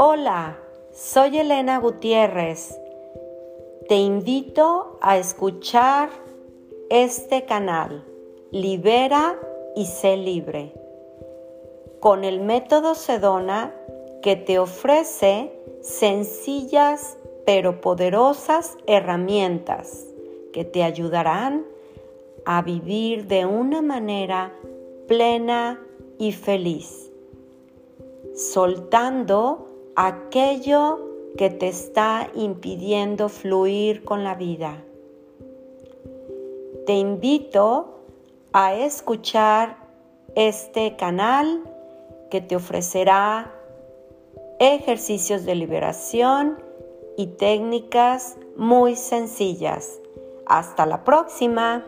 Hola, soy Elena Gutiérrez. Te invito a escuchar este canal, Libera y sé libre, con el método Sedona que te ofrece sencillas pero poderosas herramientas que te ayudarán a vivir de una manera plena y feliz, soltando aquello que te está impidiendo fluir con la vida. Te invito a escuchar este canal que te ofrecerá ejercicios de liberación y técnicas muy sencillas. Hasta la próxima.